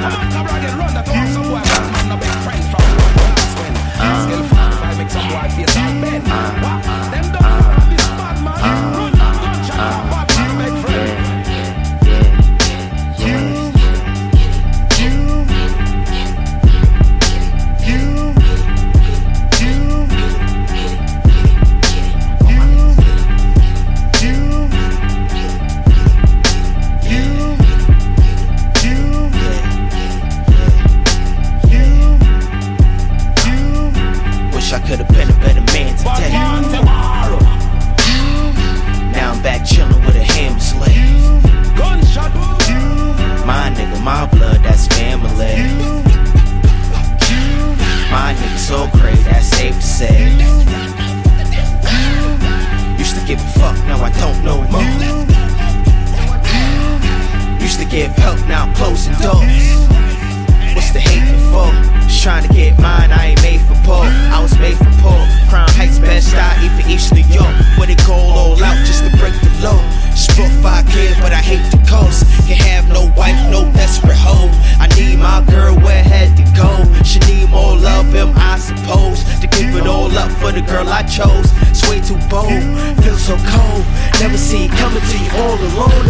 Run that man, no big friend. so great that's safe to say. Used to give a fuck, now I don't know more. Used to give help, now I'm closing doors. What's the hate for? Just trying to get mine, I ain't made for poor. I was made for poor. Crown Heights, best style even East New York. Where it go all out just to break the low. Struck five kids, but I hate the coast. Can have no wife, no desperate hoe. I need my for the girl I chose. It's way too bold, feel so cold. Never see it coming to you all alone.